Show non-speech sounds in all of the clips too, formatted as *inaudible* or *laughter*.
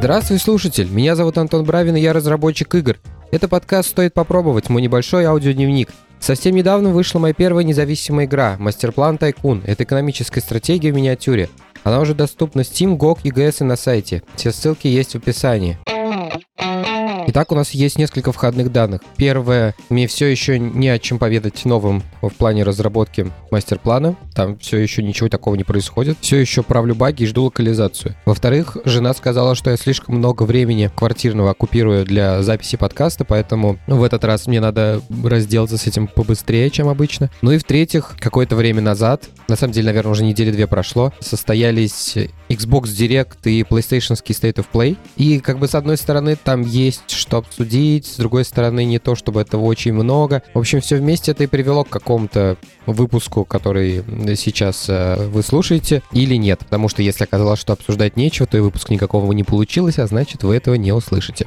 Здравствуй, слушатель! Меня зовут Антон Бравин, и я разработчик игр. Это подкаст «Стоит попробовать», мой небольшой аудиодневник. Совсем недавно вышла моя первая независимая игра «Мастерплан Тайкун». Это экономическая стратегия в миниатюре. Она уже доступна Steam, GOG, EGS и на сайте. Все ссылки есть в описании. Итак, у нас есть несколько входных данных. Первое, мне все еще не о чем поведать новым в плане разработки мастер-плана. Там все еще ничего такого не происходит. Все еще правлю баги и жду локализацию. Во-вторых, жена сказала, что я слишком много времени квартирного оккупирую для записи подкаста, поэтому в этот раз мне надо разделаться с этим побыстрее, чем обычно. Ну и в-третьих, какое-то время назад, на самом деле, наверное, уже недели две прошло, состоялись Xbox Direct и PlayStation State of Play. И как бы с одной стороны там есть что обсудить, с другой стороны не то, чтобы этого очень много. В общем, все вместе это и привело к какому-то выпуску, который сейчас э, вы слушаете, или нет. Потому что если оказалось, что обсуждать нечего, то и выпуск никакого не получилось, а значит вы этого не услышите.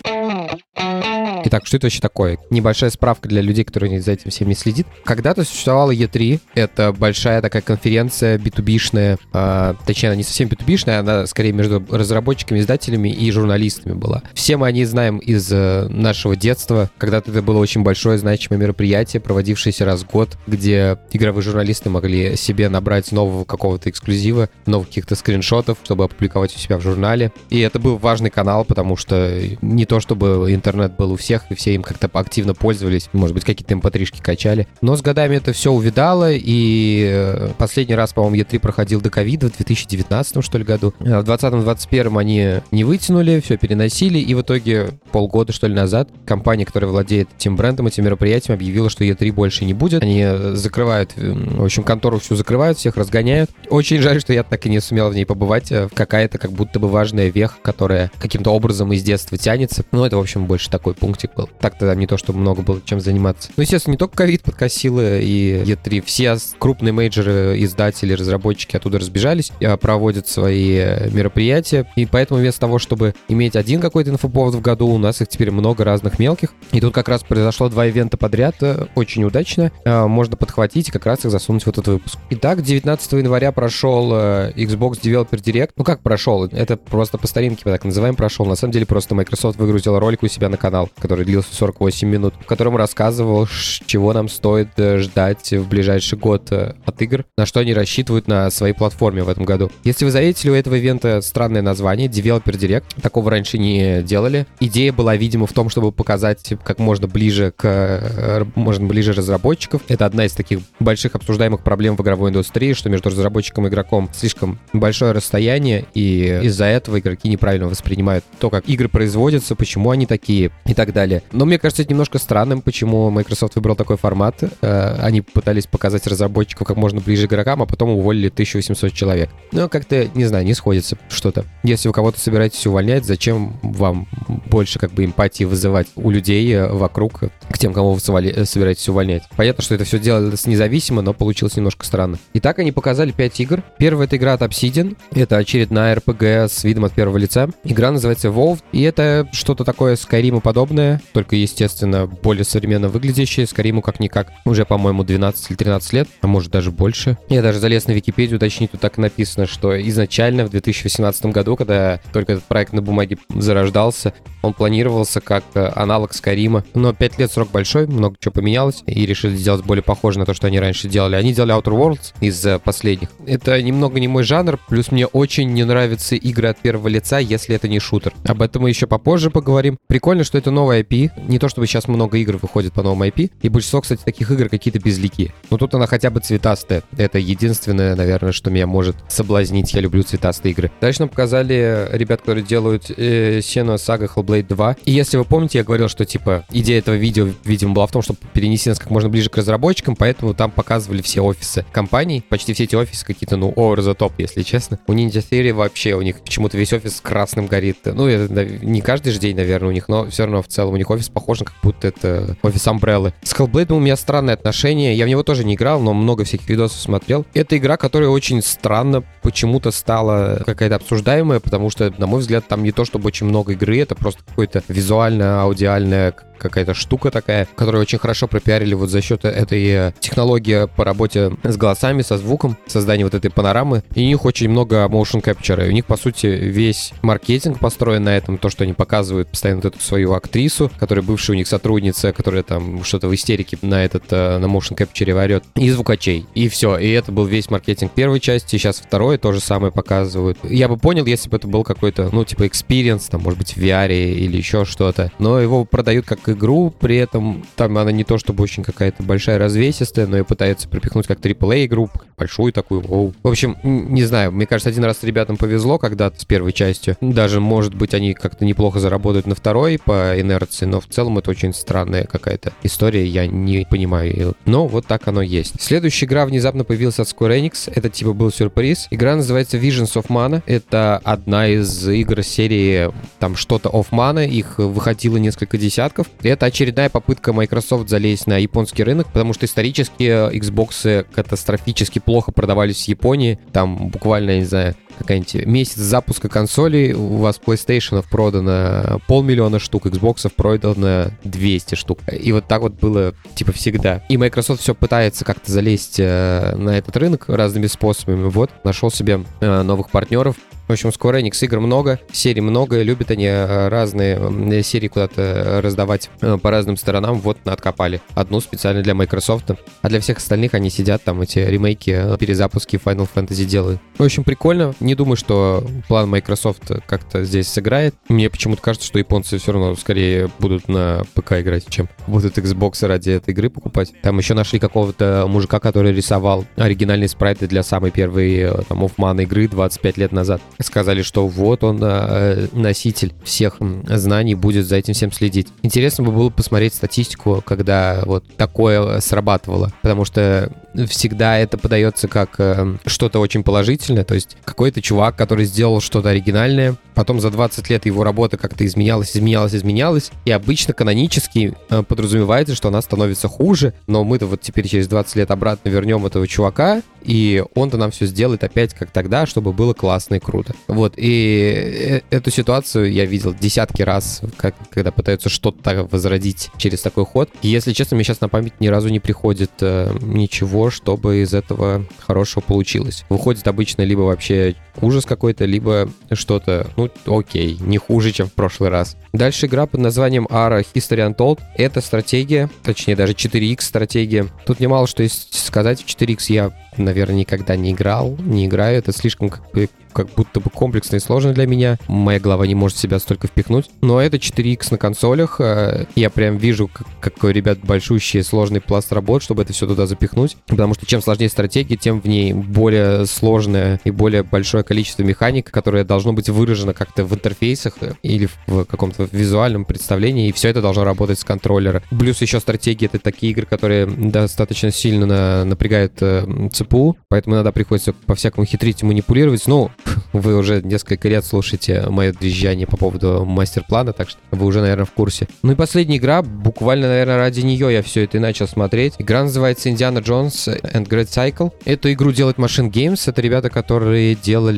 Итак, что это вообще такое? Небольшая справка для людей, которые за этим всем не следит. Когда-то существовала E3. Это большая такая конференция B2B-шная. Э, точнее, она не совсем B2B-шная, она скорее между разработчиками, издателями и журналистами была. Все мы о ней знаем из э, нашего детства. Когда-то это было очень большое значимое мероприятие, проводившееся раз в год, где игровые журналисты могли себе набрать нового какого-то эксклюзива, новых каких-то скриншотов, чтобы опубликовать у себя в журнале. И это был важный канал, потому что не то чтобы интернет был у всех, всех, и все им как-то активно пользовались, может быть, какие-то mp3-шки эм качали. Но с годами это все увидало, и э, последний раз, по-моему, E3 проходил до ковида в 2019, что ли, году. А в 2020-2021 они не вытянули, все переносили, и в итоге полгода, что ли, назад компания, которая владеет этим брендом, этим мероприятием, объявила, что E3 больше не будет. Они э, закрывают, в общем, контору всю закрывают, всех разгоняют. Очень жаль, что я так и не сумел в ней побывать. Э, какая-то как будто бы важная веха, которая каким-то образом из детства тянется. Ну, это, в общем, больше такой пунктик был. Так-то не то, что много было чем заниматься. Ну, естественно, не только ковид подкосило и E3. Все крупные мейджоры, издатели, разработчики оттуда разбежались, а, проводят свои э, мероприятия. И поэтому вместо того, чтобы иметь один какой-то инфоповод в году, у нас их теперь много разных мелких. И тут как раз произошло два ивента подряд, э, очень удачно. А, можно подхватить и как раз их засунуть в этот выпуск. Итак, 19 января прошел э, Xbox Developer Direct. Ну как прошел? Это просто по старинке мы так называем прошел. На самом деле просто Microsoft выгрузила ролик у себя на канал, который который длился 48 минут, в котором рассказывал, чего нам стоит э, ждать в ближайший год э, от игр, на что они рассчитывают на своей платформе в этом году. Если вы заметили, у этого ивента странное название, Developer Direct. Такого раньше не делали. Идея была, видимо, в том, чтобы показать как можно ближе к, э, можно ближе разработчиков. Это одна из таких больших обсуждаемых проблем в игровой индустрии, что между разработчиком и игроком слишком большое расстояние, и из-за этого игроки неправильно воспринимают то, как игры производятся, почему они такие и так далее далее. Но мне кажется, это немножко странным, почему Microsoft выбрал такой формат. Э, они пытались показать разработчиков как можно ближе к игрокам, а потом уволили 1800 человек. Ну, как-то, не знаю, не сходится что-то. Если вы кого-то собираетесь увольнять, зачем вам больше как бы эмпатии вызывать у людей э, вокруг к тем, кого вы э, собираетесь увольнять? Понятно, что это все делалось независимо, но получилось немножко странно. Итак, они показали 5 игр. Первая — это игра от Obsidian. Это очередная RPG с видом от первого лица. Игра называется WoW, и это что-то такое Skyrim подобное, только, естественно, более современно выглядящие. Скориму как-никак уже, по-моему, 12 или 13 лет, а может даже больше. Я даже залез на Википедию, уточнить, тут так написано, что изначально в 2018 году, когда только этот проект на бумаге зарождался, он планировался как э, аналог Скарима. Но 5 лет срок большой, много чего поменялось, и решили сделать более похоже на то, что они раньше делали. Они делали Outer Worlds из э, последних. Это немного не мой жанр, плюс мне очень не нравятся игры от первого лица, если это не шутер. Об этом мы еще попозже поговорим. Прикольно, что это новая IP, IP. Не то чтобы сейчас много игр выходит по новому IP. И большинство, кстати, таких игр какие-то безликие. Но тут она хотя бы цветастая. Это единственное, наверное, что меня может соблазнить. Я люблю цветастые игры. Дальше нам показали ребят, которые делают э, Senua Saga Hellblade 2. И если вы помните, я говорил, что типа идея этого видео, видимо, была в том, чтобы перенести нас как можно ближе к разработчикам, поэтому там показывали все офисы компаний. Почти все эти офисы какие-то, ну, over the top, если честно. У Ninja Theory вообще у них почему-то весь офис красным горит. Ну, это не каждый же день, наверное, у них, но все равно в целом у них офис похож на как будто это офис Umbrella. С Hellblade у меня странное отношение. Я в него тоже не играл, но много всяких видосов смотрел. Это игра, которая очень странно почему-то стала какая-то обсуждаемая, потому что, на мой взгляд, там не то чтобы очень много игры, это просто какое-то визуальное, аудиальное какая-то штука такая, которую очень хорошо пропиарили вот за счет этой э, технологии по работе с голосами, со звуком, создания вот этой панорамы. И у них очень много motion capture. И у них, по сути, весь маркетинг построен на этом, то, что они показывают постоянно вот эту свою актрису, которая бывшая у них сотрудница, которая там что-то в истерике на этот, э, на motion capture орет, и звукачей. И все. И это был весь маркетинг первой части, сейчас второй то же самое показывают. Я бы понял, если бы это был какой-то, ну, типа, experience, там, может быть, в VR или еще что-то. Но его продают как игру, при этом там она не то чтобы очень какая-то большая развесистая, но и пытается пропихнуть как AAA игру, большую такую, воу. В общем, не знаю, мне кажется, один раз ребятам повезло когда-то с первой частью. Даже, может быть, они как-то неплохо заработают на второй по инерции, но в целом это очень странная какая-то история, я не понимаю. Но вот так оно есть. Следующая игра внезапно появилась от Square Enix. Это типа был сюрприз. Игра называется Visions of Mana. Это одна из игр серии там что-то of Mana. Их выходило несколько десятков. Это очередная попытка Microsoft залезть на японский рынок, потому что исторически Xbox катастрофически плохо продавались в Японии. Там буквально, я не знаю, какая-нибудь месяц запуска консолей, у вас PlayStation продано полмиллиона штук, Xbox продано 200 штук. И вот так вот было типа всегда. И Microsoft все пытается как-то залезть э, на этот рынок разными способами. Вот, нашел себе э, новых партнеров. В общем, Square Enix игр много, серий много, любят они э, разные серии куда-то раздавать э, по разным сторонам. Вот откопали одну специально для Microsoft, а для всех остальных они сидят там эти ремейки, э, перезапуски Final Fantasy делают. В общем, прикольно. Не думаю, что план Microsoft как-то здесь сыграет. Мне почему-то кажется, что японцы все равно скорее будут на ПК играть, чем будут Xbox ради этой игры покупать. Там еще нашли какого-то мужика, который рисовал оригинальные спрайты для самой первой там, Off игры 25 лет назад сказали, что вот он э, носитель всех знаний, будет за этим всем следить. Интересно бы было посмотреть статистику, когда вот такое срабатывало, потому что всегда это подается как э, что-то очень положительное, то есть какой-то чувак, который сделал что-то оригинальное, потом за 20 лет его работа как-то изменялась, изменялась, изменялась, и обычно канонически э, подразумевается, что она становится хуже, но мы-то вот теперь через 20 лет обратно вернем этого чувака, и он-то нам все сделает опять как тогда, чтобы было классно и круто. Вот, и э, эту ситуацию я видел десятки раз, как, когда пытаются что-то возродить через такой ход. И, если честно, мне сейчас на память ни разу не приходит э, ничего, чтобы из этого хорошего получилось. Выходит обычно либо вообще ужас какой-то, либо что-то, ну, окей, не хуже, чем в прошлый раз. Дальше игра под названием ARA History Untold. Это стратегия, точнее даже 4X стратегия. Тут немало что есть сказать. В 4X я, наверное, никогда не играл, не играю. Это слишком как бы как будто бы комплексно и сложно для меня. Моя голова не может себя столько впихнуть. Но это 4X на консолях. Э, я прям вижу, как, какой, ребят, большущий сложный пласт работ, чтобы это все туда запихнуть. Потому что чем сложнее стратегия, тем в ней более сложное и более большое количество механик, которое должно быть выражено как-то в интерфейсах или в каком-то визуальном представлении. И все это должно работать с контроллера. Плюс еще стратегии — это такие игры, которые достаточно сильно на, напрягают э, ЦПУ, поэтому иногда приходится по-всякому хитрить и манипулировать. Ну, *laughs* вы уже несколько лет слушаете мое дрезжание по поводу мастер-плана, так что вы уже, наверное, в курсе. Ну и последняя игра, буквально, наверное, ради нее я все это и начал смотреть. Игра называется Indiana Jones and Great Cycle. Эту игру делает Machine Games. Это ребята, которые делали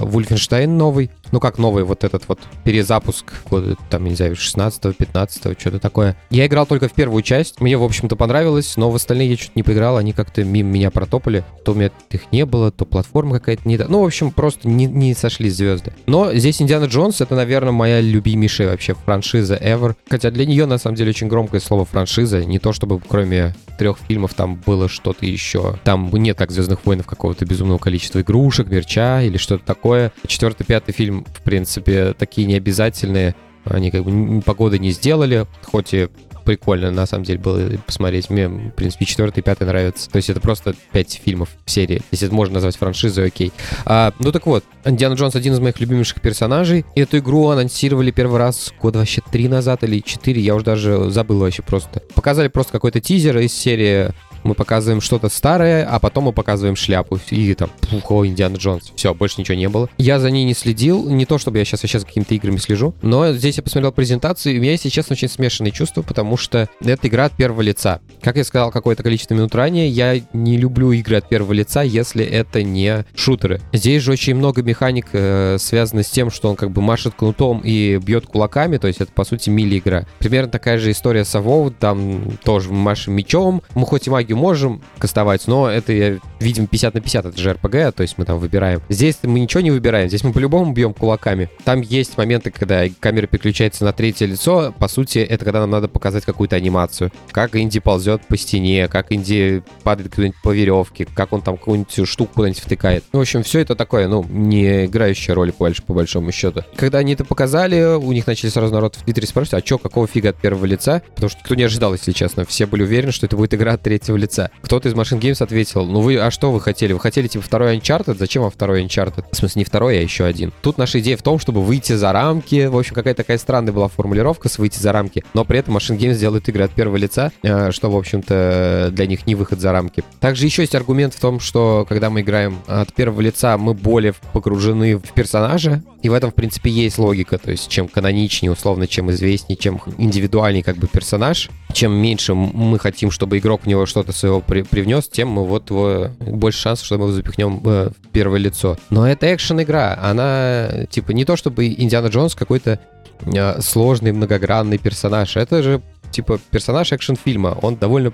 Wolfenstein новый. Ну как новый, вот этот вот перезапуск года, там, не знаю, 16-15, что-то такое. Я играл только в первую часть. Мне, в общем-то, понравилось, но в остальные я что-то не поиграл. Они как-то мимо меня протопали. То у меня их не было, то платформа какая-то не... Ну, в общем, просто не, не сошлись звезды. Но здесь Индиана Джонс это, наверное, моя любимейшая вообще франшиза ever. Хотя для нее, на самом деле, очень громкое слово франшиза. Не то, чтобы кроме трех фильмов там было что-то еще. Там нет, как Звездных войнов, какого-то безумного количества игрушек, мерча или что-то такое. Четвертый, пятый фильм, в принципе, такие необязательные. Они как бы погоды не сделали, хоть и прикольно, на самом деле, было посмотреть. Мне, в принципе, четвертый и пятый нравятся. То есть это просто пять фильмов в серии. Если это можно назвать франшизой, окей. А, ну так вот, Индиана Джонс один из моих любимейших персонажей. И эту игру анонсировали первый раз год вообще три назад или четыре, я уже даже забыл вообще просто. Показали просто какой-то тизер из серии мы показываем что-то старое, а потом мы показываем шляпу. И там, пух, о, Индиана Джонс. Все, больше ничего не было. Я за ней не следил. Не то, чтобы я сейчас вообще за какими-то играми слежу. Но здесь я посмотрел презентацию, и у меня, если честно, очень смешанные чувства, потому что это игра от первого лица. Как я сказал какое-то количество минут ранее, я не люблю игры от первого лица, если это не шутеры. Здесь же очень много механик э, связано с тем, что он как бы машет кнутом и бьет кулаками, то есть это, по сути, мили-игра. Примерно такая же история с WoW, там тоже машем мечом, мы хоть и магию можем кастовать, но это, видим, 50 на 50, это же RPG, то есть мы там выбираем. Здесь мы ничего не выбираем, здесь мы по-любому бьем кулаками. Там есть моменты, когда камера переключается на третье лицо, по сути, это когда нам надо показать какую-то анимацию. Как Инди ползет по стене, как Инди падает куда-нибудь по веревке, как он там какую-нибудь штуку куда-нибудь втыкает. В общем, все это такое, ну, не играющая роль больше, по большому счету. Когда они это показали, у них начали сразу народ в Твиттере спрашивать, а что, какого фига от первого лица? Потому что никто не ожидал, если честно. Все были уверены, что это будет игра от третьего лица. Кто-то из Machine Games ответил, ну вы, а что вы хотели? Вы хотели, типа, второй Uncharted? Зачем вам второй Uncharted? В смысле, не второй, а еще один. Тут наша идея в том, чтобы выйти за рамки. В общем, какая-то такая странная была формулировка с выйти за рамки. Но при этом Machine Games делают игры от первого лица, э, что, в общем-то, для них не выход за рамки. Также еще есть аргумент в том, что когда мы играем от первого лица, мы более погружены в персонажа, и в этом, в принципе, есть логика. То есть, чем каноничнее, условно, чем известнее, чем индивидуальнее как бы персонаж, чем меньше мы хотим, чтобы игрок в него что-то своего при привнес, тем мы вот его, больше шансов, что мы его запихнем э, в первое лицо. Но это экшен-игра. Она, типа, не то чтобы Индиана Джонс какой-то э, сложный, многогранный персонаж. Это же, типа, персонаж экшен-фильма. Он довольно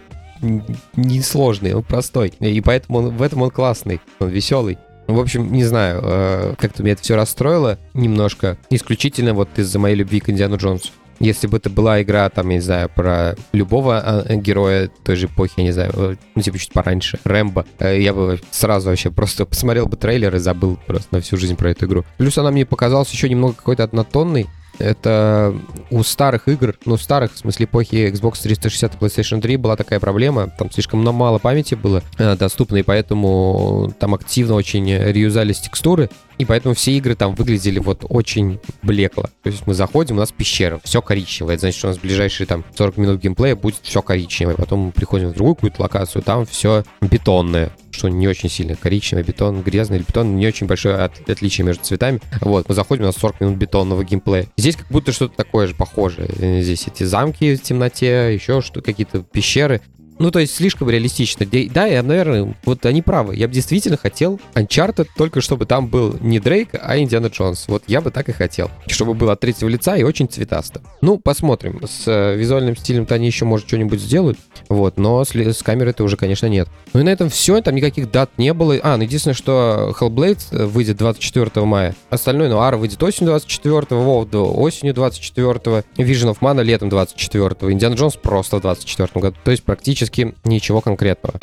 несложный, он простой. И поэтому он, в этом он классный, он веселый. В общем, не знаю, э, как-то меня это все расстроило немножко. Исключительно вот из-за моей любви к Индиану Джонсу. Если бы это была игра, там, я не знаю, про любого а, героя той же эпохи, я не знаю, э, ну, типа чуть пораньше, Рэмбо, э, я бы сразу вообще просто посмотрел бы трейлер и забыл просто на всю жизнь про эту игру. Плюс она мне показалась еще немного какой-то однотонной, это у старых игр, ну, старых, в смысле, эпохи Xbox 360 и PlayStation 3 была такая проблема. Там слишком мало памяти было э, доступно, и поэтому там активно очень реюзались текстуры. И поэтому все игры там выглядели вот очень блекло. То есть мы заходим, у нас пещера, все коричневое. Это значит, что у нас ближайшие там 40 минут геймплея будет все коричневое. Потом мы приходим в другую какую-то локацию, там все бетонное что не очень сильно коричневый бетон, грязный бетон, не очень большое от, отличие между цветами. Вот, мы заходим, у нас 40 минут бетонного геймплея. Здесь как будто что-то такое же похожее. Здесь эти замки в темноте, еще что какие-то пещеры. Ну, то есть слишком реалистично. Да, я, наверное, вот они правы. Я бы действительно хотел Uncharted, только чтобы там был не Дрейк, а Индиана Джонс. Вот я бы так и хотел. Чтобы было от третьего лица и очень цветасто. Ну, посмотрим. С э, визуальным стилем-то они еще, может, что-нибудь сделают. Вот, но с, с камерой-то уже, конечно, нет. Ну и на этом все. Там никаких дат не было. А, ну единственное, что Hellblade э, выйдет 24 мая. Остальной, ну, Ара выйдет осенью 24, WoW осенью 24, Vision of Mana летом 24, Индиана Джонс просто в 24 году. То есть практически практически ничего конкретного.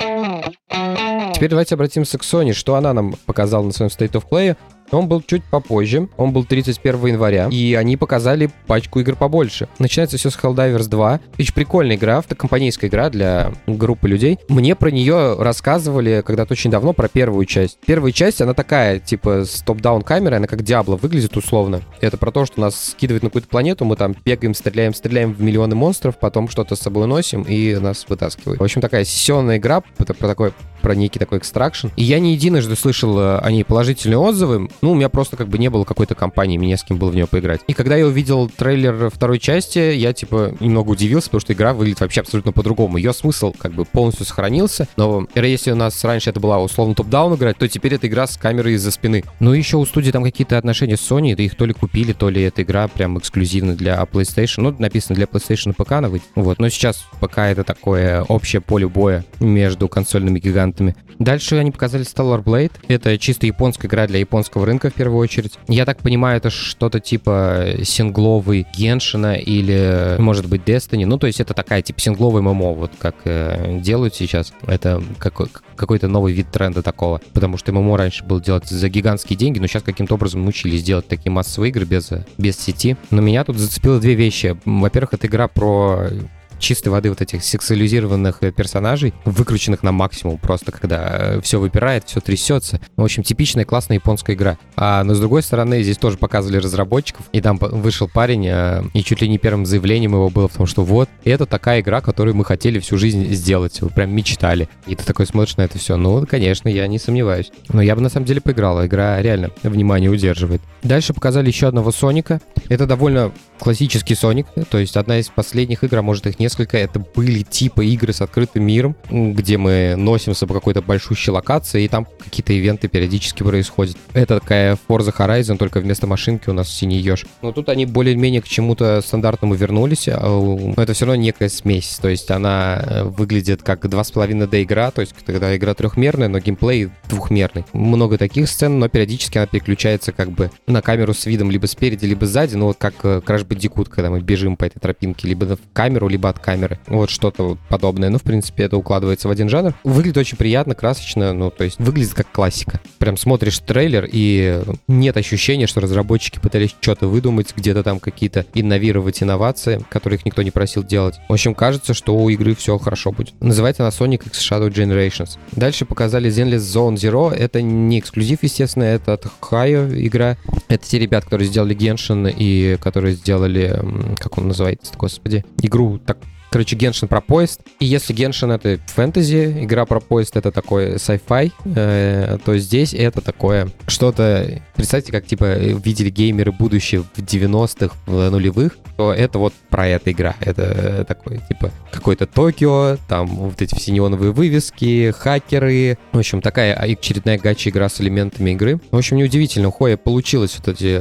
Теперь давайте обратимся к Sony, что она нам показала на своем State of Play. Он был чуть попозже, он был 31 января, и они показали пачку игр побольше. Начинается все с Helldivers 2. Очень прикольная игра, автокомпанейская игра для группы людей. Мне про нее рассказывали когда-то очень давно, про первую часть. Первая часть, она такая, типа, с топ-даун камерой, она как Диабло выглядит условно. Это про то, что нас скидывает на какую-то планету, мы там бегаем, стреляем, стреляем в миллионы монстров, потом что-то с собой носим и нас вытаскивают. В общем, такая сессионная игра, это про такой про некий такой экстракшн. И я не единожды слышал э, о ней положительные отзывы. Ну, у меня просто как бы не было какой-то компании, мне с кем было в нее поиграть. И когда я увидел трейлер второй части, я типа немного удивился, потому что игра выглядит вообще абсолютно по-другому. Ее смысл как бы полностью сохранился, но если у нас раньше это была условно топ-даун играть, то теперь это игра с камерой из-за спины. Ну еще у студии там какие-то отношения с Sony, да их то ли купили, то ли эта игра прям эксклюзивно для PlayStation. Ну, написано для PlayStation и ПК на выйдет. Вот, но сейчас пока это такое общее поле боя между консольными гигантами. Дальше они показали Stellar Blade. Это чисто японская игра для японского рынка в первую очередь. Я так понимаю, это что-то типа сингловый Геншина или, может быть, Destiny. Ну, то есть это такая типа сингловый ММО, вот как э, делают сейчас. Это какой- какой-то новый вид тренда такого. Потому что ММО раньше было делать за гигантские деньги, но сейчас каким-то образом научились делать такие массовые игры без, без сети. Но меня тут зацепило две вещи. Во-первых, это игра про чистой воды вот этих сексуализированных э, персонажей, выкрученных на максимум просто, когда все выпирает, все трясется. В общем, типичная классная японская игра. А но с другой стороны, здесь тоже показывали разработчиков, и там вышел парень, и чуть ли не первым заявлением его было в том, что вот, это такая игра, которую мы хотели всю жизнь сделать, вы прям мечтали. И ты такой смотришь на это все. Ну, конечно, я не сомневаюсь. Но я бы на самом деле поиграл. Игра реально внимание удерживает. Дальше показали еще одного Соника. Это довольно классический Соник, то есть одна из последних игр, а может их несколько, это были типа игры с открытым миром, где мы носимся по какой-то большущей локации, и там какие-то ивенты периодически происходят. Это такая Forza Horizon, только вместо машинки у нас синий еж. Но тут они более-менее к чему-то стандартному вернулись, а но это все равно некая смесь, то есть она э, выглядит как 2,5D игра, то есть когда игра трехмерная, но геймплей двухмерный. Много таких сцен, но периодически она переключается как бы на камеру с видом либо спереди, либо сзади, ну вот как э, Crash Bandicoot, когда мы бежим по этой тропинке, либо в камеру, либо от камеры. Вот что-то подобное. Ну, в принципе, это укладывается в один жанр. Выглядит очень приятно, красочно, ну, то есть выглядит как классика. Прям смотришь трейлер, и нет ощущения, что разработчики пытались что-то выдумать, где-то там какие-то инновировать инновации, которые их никто не просил делать. В общем, кажется, что у игры все хорошо будет. Называется она Sonic X Shadow Generations. Дальше показали Zenless Zone Zero. Это не эксклюзив, естественно, это от Хайо игра. Это те ребят, которые сделали Genshin и которые сделали, как он называется, господи, игру так Короче, Геншин про поезд. И если Геншин это фэнтези, игра про поезд это такой sci-fi, э, то здесь это такое что-то... Представьте, как типа видели геймеры будущее в 90-х, в нулевых, то это вот про эта игра. Это такой типа какой-то Токио, там вот эти все неоновые вывески, хакеры. В общем, такая очередная гача игра с элементами игры. В общем, неудивительно, у Хоя получилось вот эти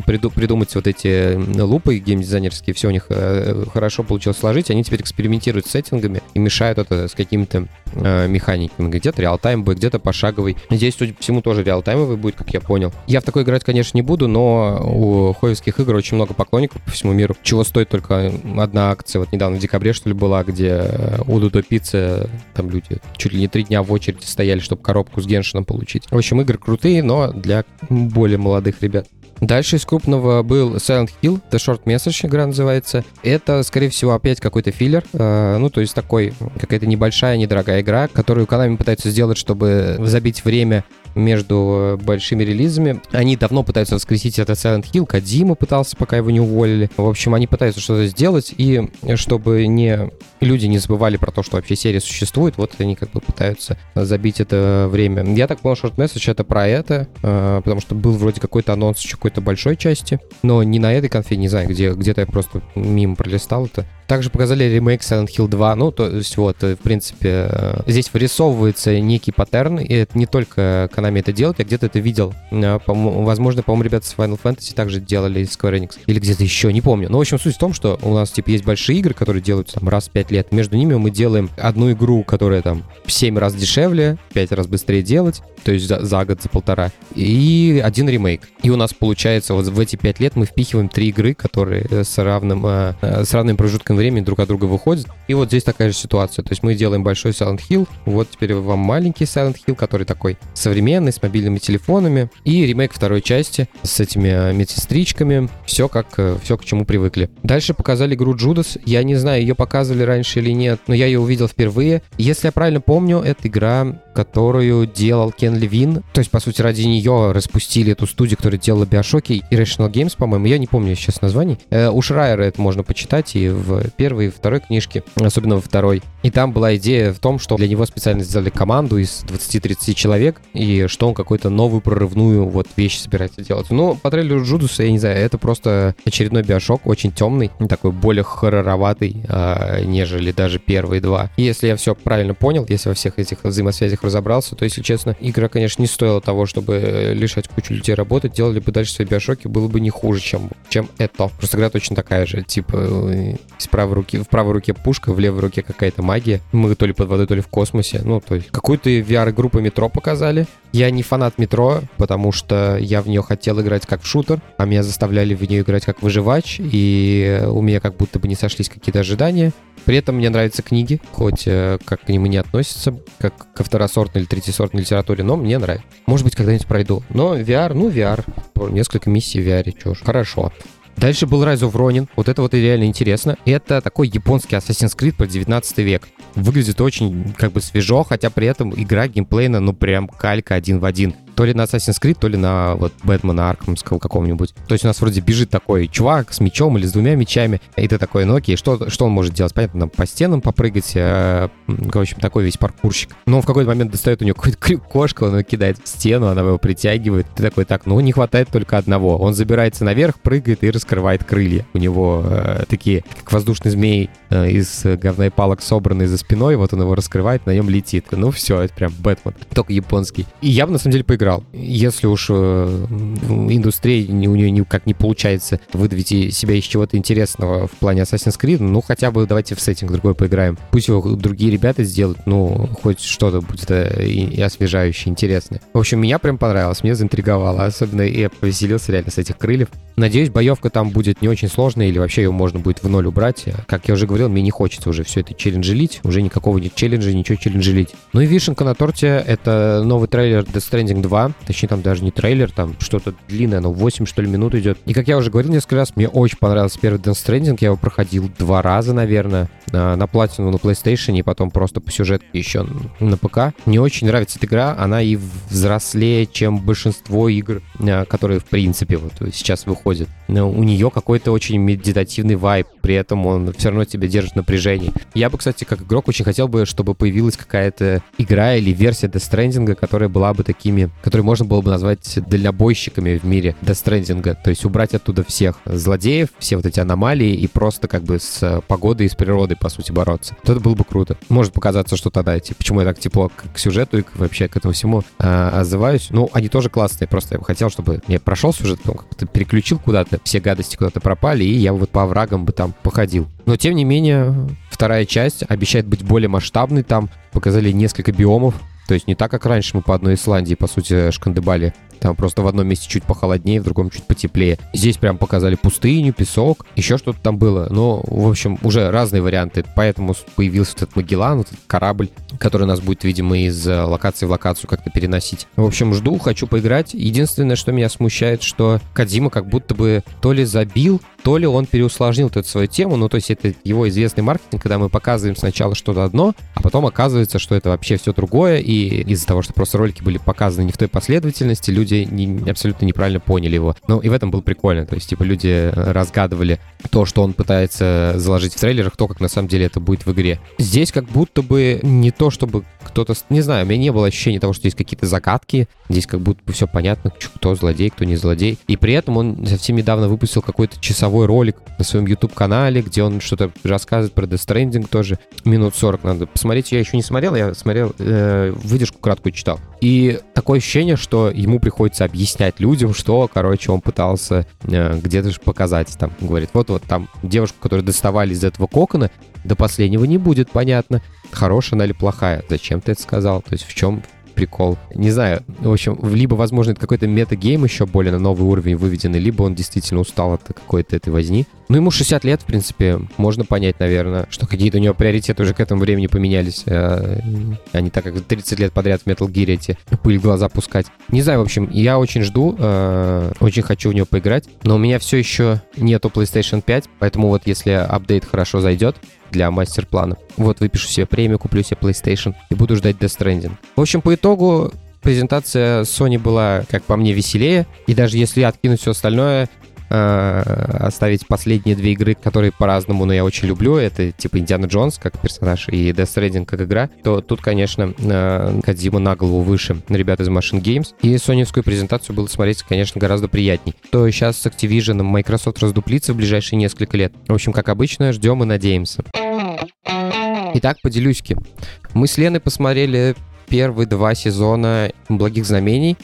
приду, придумать вот эти лупы геймдизайнерские, все у них э, хорошо получилось сложить. Они теперь экспериментируют с сеттингами и мешают это с какими-то э, механиками. Где-то реалтайм будет, где-то пошаговый. Здесь, судя по всему, тоже реалтаймовый будет, как я понял. Я в такой играть, конечно, не буду, но у хоевских игр очень много поклонников по всему миру. Чего стоит только одна акция, вот недавно в декабре, что ли, была, где у Дудо Пиццы там люди чуть ли не три дня в очереди стояли, чтобы коробку с Геншином получить. В общем, игры крутые, но для более молодых ребят. Дальше из крупного был Silent Hill, The Short Message игра называется. Это, скорее всего, опять какой-то филлер. Э, ну, то есть такой, какая-то небольшая, недорогая игра, которую Konami пытается сделать, чтобы забить время между большими релизами. Они давно пытаются воскресить этот Silent Hill, Кадима пытался, пока его не уволили. В общем, они пытаются что-то сделать, и чтобы не люди не забывали про то, что вообще серия существует, вот они как бы пытаются забить это время. Я так понял, Short Message это про это, э, потому что был вроде какой-то анонс еще какой-то большой части, но не на этой конфе, не знаю, где, где-то я просто мимо пролистал это. Также показали ремейк Silent Hill 2, ну, то есть вот, э, в принципе, э, здесь вырисовывается некий паттерн, и это не только Konami это делает, я где-то это видел. Возможно, по-моему, ребята с Final Fantasy также делали Square Enix, или где-то еще, не помню. Но, в общем, суть в том, что у нас, типа, есть большие игры, которые делаются там раз в 5 лет. Между ними мы делаем одну игру, которая там в 7 раз дешевле, 5 раз быстрее делать, то есть за, за год, за полтора, и один ремейк. И у нас получается вот в эти 5 лет мы впихиваем три игры, которые с равным, э, с равным промежутком времени друг от друга выходят. И вот здесь такая же ситуация. То есть мы делаем большой Silent Hill, вот теперь вам маленький Silent Hill, который такой современный, с мобильными телефонами, и ремейк второй части с этими э, медсестричками. Все как, э, все к чему привыкли. Дальше показали игру Judas. Я не знаю, ее показывали раньше или нет, но я ее увидел впервые. Если я правильно помню, это игра, которую делал Кен Левин. То есть, по сути, ради нее распустили эту студию, которая делала Bioshock и Irrational Games, по-моему. Я не помню сейчас названий. Э, у Шрайера это можно почитать и в первой, и второй книжке, особенно во второй. И там была идея в том, что для него специально сделали команду из 20-30 человек, и что он какую-то новую прорывную вот вещь собирается делать. Ну, по трейлеру Джудуса, я не знаю, это просто очередной биошок, очень темный, такой более хорророватый, а, нежели даже первые два. И если я все правильно понял, если во всех этих взаимосвязях разобрался, то, если честно, игра, конечно, не стоила того, чтобы лишать кучу людей работать, делали бы дальше свои биошоки, было бы не хуже, чем, чем это. Просто игра точно такая же, типа, из правой руки, в правой руке пушка, в левой руке какая-то магия. Мы то ли под водой, то ли в космосе. Ну, то есть какую-то VR-игру по метро показали. Я не фанат метро, потому что я в нее хотел играть как в шутер, а меня заставляли в нее играть как выживач, и у меня как будто бы не сошлись какие-то ожидания. При этом мне нравятся книги, хоть э, как к ним и не относятся, как ко второсортной или третьесортной литературе, но мне нравится. Может быть, когда-нибудь пройду. Но VR, ну VR, несколько миссий в VR, что ж, хорошо. Дальше был Rise of Ronin. Вот это вот реально интересно. Это такой японский Assassin's Creed про 19 век. Выглядит очень как бы свежо, хотя при этом игра геймплейна, ну прям калька один в один то ли на Assassin's Creed, то ли на вот Бэтмена Аркhamского какого-нибудь. То есть у нас вроде бежит такой чувак с мечом или с двумя мечами, и ты такой, ну окей, что, что он может делать? Понятно, по стенам попрыгать, э, в общем, такой весь паркурщик. Но он в какой-то момент достает у него какую-то крюк-кошку, он его кидает в стену, она его притягивает. Ты такой, так, ну не хватает только одного. Он забирается наверх, прыгает и раскрывает крылья. У него э, такие, как воздушный змей э, из говна палок собранные за спиной, вот он его раскрывает, на нем летит. Ну все, это прям Бэтмен, только японский. И я бы на самом деле поиграл играл. Если уж э, индустрия у нее никак не получается выдавить себя из чего-то интересного в плане Assassin's Creed, ну хотя бы давайте в сеттинг другой поиграем. Пусть его другие ребята сделают, ну хоть что-то будет э, и освежающее, интересное. В общем, меня прям понравилось, мне заинтриговало. Особенно я повеселился реально с этих крыльев. Надеюсь, боевка там будет не очень сложная или вообще ее можно будет в ноль убрать. Как я уже говорил, мне не хочется уже все это челленджелить. Уже никакого ни челленджа, ничего челленджелить. Ну и вишенка на торте — это новый трейлер Death Stranding 2. Точнее, там даже не трейлер, там что-то длинное, но 8, что ли, минут идет. И как я уже говорил несколько раз, мне очень понравился первый Death Stranding. Я его проходил два раза, наверное, на платину на PlayStation и потом просто по сюжету еще на ПК. Мне очень нравится эта игра. Она и взрослее, чем большинство игр, а, которые, в принципе, вот сейчас выходят. Но у нее какой-то очень медитативный вайб, при этом он все равно тебя держит в напряжении. Я бы, кстати, как игрок очень хотел бы, чтобы появилась какая-то игра или версия Death Stranding, которая была бы такими, которые можно было бы назвать дальнобойщиками в мире Stranding. То есть убрать оттуда всех злодеев, все вот эти аномалии и просто как бы с погодой и с природой, по сути, бороться. Вот это было бы круто. Может показаться, что тогда, типа, почему я так тепло к, сюжету и вообще к этому всему а, отзываюсь. Ну, они тоже классные, просто я бы хотел, чтобы я прошел сюжет, потом как-то переключил куда-то, все гадости куда-то пропали, и я вот по врагам бы там походил. Но, тем не менее, вторая часть обещает быть более масштабной. Там показали несколько биомов, то есть не так, как раньше мы по одной Исландии, по сути, шкандыбали. Там просто в одном месте чуть похолоднее, в другом чуть потеплее. Здесь прям показали пустыню, песок, еще что-то там было. Но, в общем, уже разные варианты. Поэтому появился этот Магеллан, вот этот корабль, который нас будет, видимо, из э, локации в локацию как-то переносить. В общем, жду, хочу поиграть. Единственное, что меня смущает, что Кадима как будто бы то ли забил, то ли он переусложнил вот эту свою тему. Ну, то есть это его известный маркетинг, когда мы показываем сначала что-то одно, а потом оказывается, что это вообще все другое. И из-за того, что просто ролики были показаны не в той последовательности, люди люди не, абсолютно неправильно поняли его. Ну, и в этом было прикольно. То есть, типа, люди э, разгадывали то, что он пытается заложить в трейлерах, то, как на самом деле это будет в игре. Здесь как будто бы не то, чтобы кто-то... Не знаю, у меня не было ощущения того, что здесь какие-то загадки. Здесь как будто бы все понятно, кто злодей, кто не злодей. И при этом он совсем недавно выпустил какой-то часовой ролик на своем YouTube-канале, где он что-то рассказывает про Death Stranding тоже. Минут 40 надо посмотреть. Я еще не смотрел, я смотрел, э, выдержку краткую читал. И такое ощущение, что ему приходится объяснять людям, что, короче, он пытался э, где-то же показать. Там говорит, вот-вот там девушку, которую доставали из этого кокона, до последнего не будет понятно, хорошая она или плохая. Зачем ты это сказал? То есть в чем прикол. Не знаю, в общем, либо, возможно, это какой-то метагейм еще более на новый уровень выведенный, либо он действительно устал от какой-то этой возни. Ну, ему 60 лет, в принципе, можно понять, наверное, что какие-то у него приоритеты уже к этому времени поменялись. А не так, как 30 лет подряд в Metal Gear эти пыль в глаза пускать. Не знаю, в общем, я очень жду, э, очень хочу в него поиграть, но у меня все еще нету PlayStation 5, поэтому вот если апдейт хорошо зайдет, для мастер-плана. Вот выпишу себе премию, куплю себе PlayStation и буду ждать Death Stranding. В общем, по итогу презентация Sony была, как по мне, веселее. И даже если откинуть все остальное, э, оставить последние две игры, которые по-разному, но я очень люблю, это типа Индиана Джонс как персонаж и Death Stranding как игра, то тут, конечно, э, Кадзима на голову выше ребята из Machine Games. И соневскую презентацию было смотреть, конечно, гораздо приятней. То сейчас с Activision Microsoft раздуплится в ближайшие несколько лет. В общем, как обычно, ждем и надеемся. Итак, поделюсь-ки. Мы с Леной посмотрели первые два сезона «Благих знамений».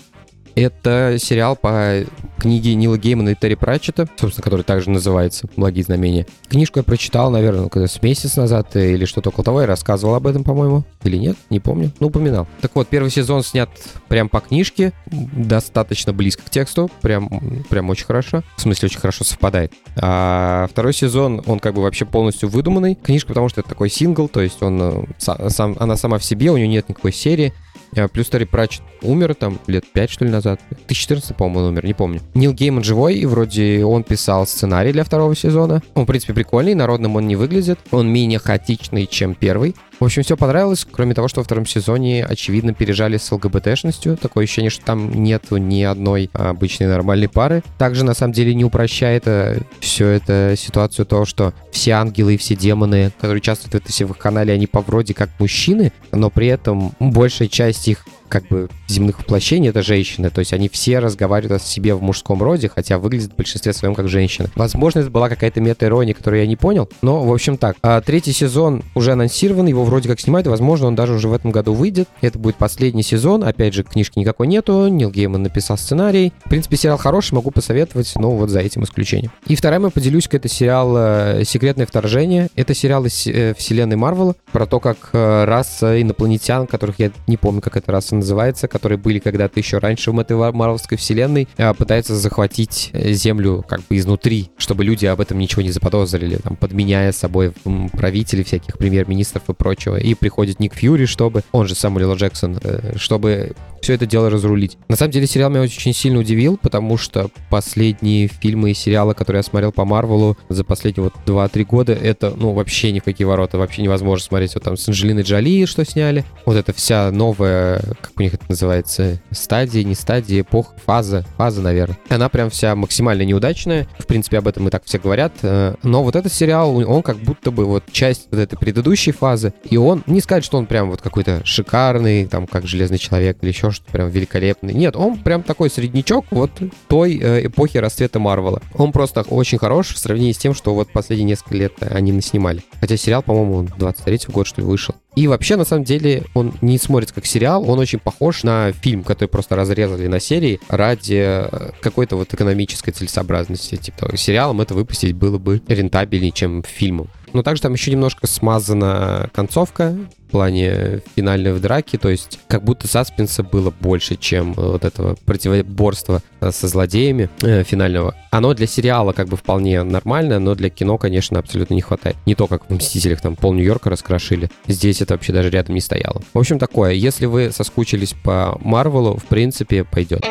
Это сериал по книге Нила Геймана и Терри Пратчета, собственно, который также называется «Благие знамения». Книжку я прочитал, наверное, когда с месяц назад или что-то около того. Я рассказывал об этом, по-моему. Или нет, не помню. Ну, упоминал. Так вот, первый сезон снят прям по книжке, достаточно близко к тексту, прям, прям очень хорошо. В смысле, очень хорошо совпадает. А второй сезон, он как бы вообще полностью выдуманный. Книжка, потому что это такой сингл, то есть он э, сам, она сама в себе, у нее нет никакой серии. А, плюс Терри Пратчет умер там лет 5, что ли, назад. 2014, по-моему, он умер, не помню. Нил Гейман живой, и вроде он писал сценарий для второго сезона. Он, в принципе, прикольный, народным он не выглядит. Он менее хаотичный, чем первый. В общем, все понравилось, кроме того, что во втором сезоне, очевидно, пережали с ЛГБТшностью. Такое ощущение, что там нету ни одной обычной нормальной пары. Также, на самом деле, не упрощает э, все это ситуацию то, что все ангелы и все демоны, которые участвуют в этой канале, они по вроде как мужчины, но при этом большая часть их как бы земных воплощений это женщины, то есть они все разговаривают о себе в мужском роде, хотя выглядят в большинстве своем как женщины. Возможно, это была какая-то мета-ирония, которую я не понял, но, в общем, так. А третий сезон уже анонсирован, его вроде как снимают, возможно, он даже уже в этом году выйдет. Это будет последний сезон, опять же, книжки никакой нету, Нил Гейман написал сценарий. В принципе, сериал хороший, могу посоветовать, но вот за этим исключением. И вторая мы поделюсь, это сериал э, «Секретное вторжение». Это сериал из э, вселенной Марвела про то, как э, раса инопланетян, которых я не помню, как эта раса называется, которые были когда-то еще раньше в этой марвелской вселенной, а, пытаются захватить э, Землю как бы изнутри, чтобы люди об этом ничего не заподозрили, там, подменяя собой правителей всяких премьер-министров и прочего. И приходит Ник Фьюри, чтобы, он же Самуэл Джексон, э, чтобы все это дело разрулить. На самом деле сериал меня очень сильно удивил, потому что последние фильмы и сериалы, которые я смотрел по Марвелу за последние вот 2-3 года, это, ну, вообще ни в какие ворота, вообще невозможно смотреть. Вот там с Анджелиной Джоли что сняли, вот эта вся новая, как у них это называется, стадия, не стадия, эпоха, фаза, фаза, наверное. Она прям вся максимально неудачная. В принципе, об этом и так все говорят. Э, но вот этот сериал, он как будто бы вот часть вот этой предыдущей фазы, и он, не сказать, что он прям вот какой-то шикарный, там, как Железный Человек или еще что прям великолепный. Нет, он прям такой среднячок вот той э, эпохи расцвета Марвела. Он просто очень хорош в сравнении с тем, что вот последние несколько лет они наснимали. Хотя сериал, по-моему, 23 год, что ли, вышел. И вообще, на самом деле, он не смотрится как сериал, он очень похож на фильм, который просто разрезали на серии ради э, какой-то вот экономической целесообразности. Типа, сериалом это выпустить было бы рентабельнее, чем фильмом. Но также там еще немножко смазана концовка в плане финальной драки, то есть как будто саспенса было больше, чем вот этого противоборства со злодеями э, финального. Оно для сериала как бы вполне нормально, но для кино, конечно, абсолютно не хватает. Не то, как в «Мстителях» там пол Нью-Йорка раскрошили. Здесь это вообще даже рядом не стояло. В общем, такое. Если вы соскучились по Марвелу, в принципе, пойдет.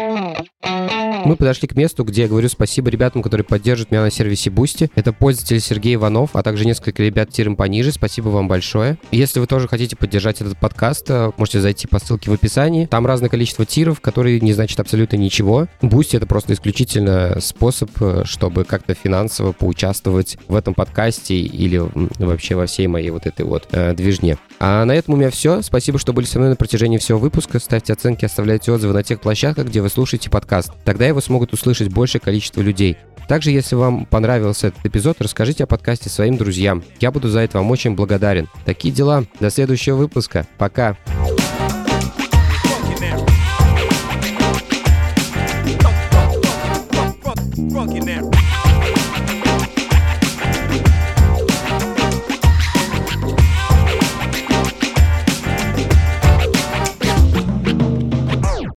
Мы подошли к месту, где я говорю спасибо ребятам, которые поддерживают меня на сервисе Boosty. Это пользователь Сергей Иванов, а также несколько ребят тиром пониже. Спасибо вам большое. Если вы тоже хотите поддержать этот подкаст, э, можете зайти по ссылке в описании. Там разное количество тиров, которые не значат абсолютно ничего. Boosty — это просто исключительно способ, э, чтобы как-то финансово поучаствовать в этом подкасте или вообще во всей моей вот этой вот э, движне. А на этом у меня все. Спасибо, что были со мной на протяжении всего выпуска. Ставьте оценки, оставляйте отзывы на тех площадках, где вы слушаете подкаст. Тогда его смогут услышать большее количество людей. Также, если вам понравился этот эпизод, расскажите о подкасте своим друзьям. Я буду за это вам очень благодарен. Такие дела. До следующего выпуска. Пока. Now.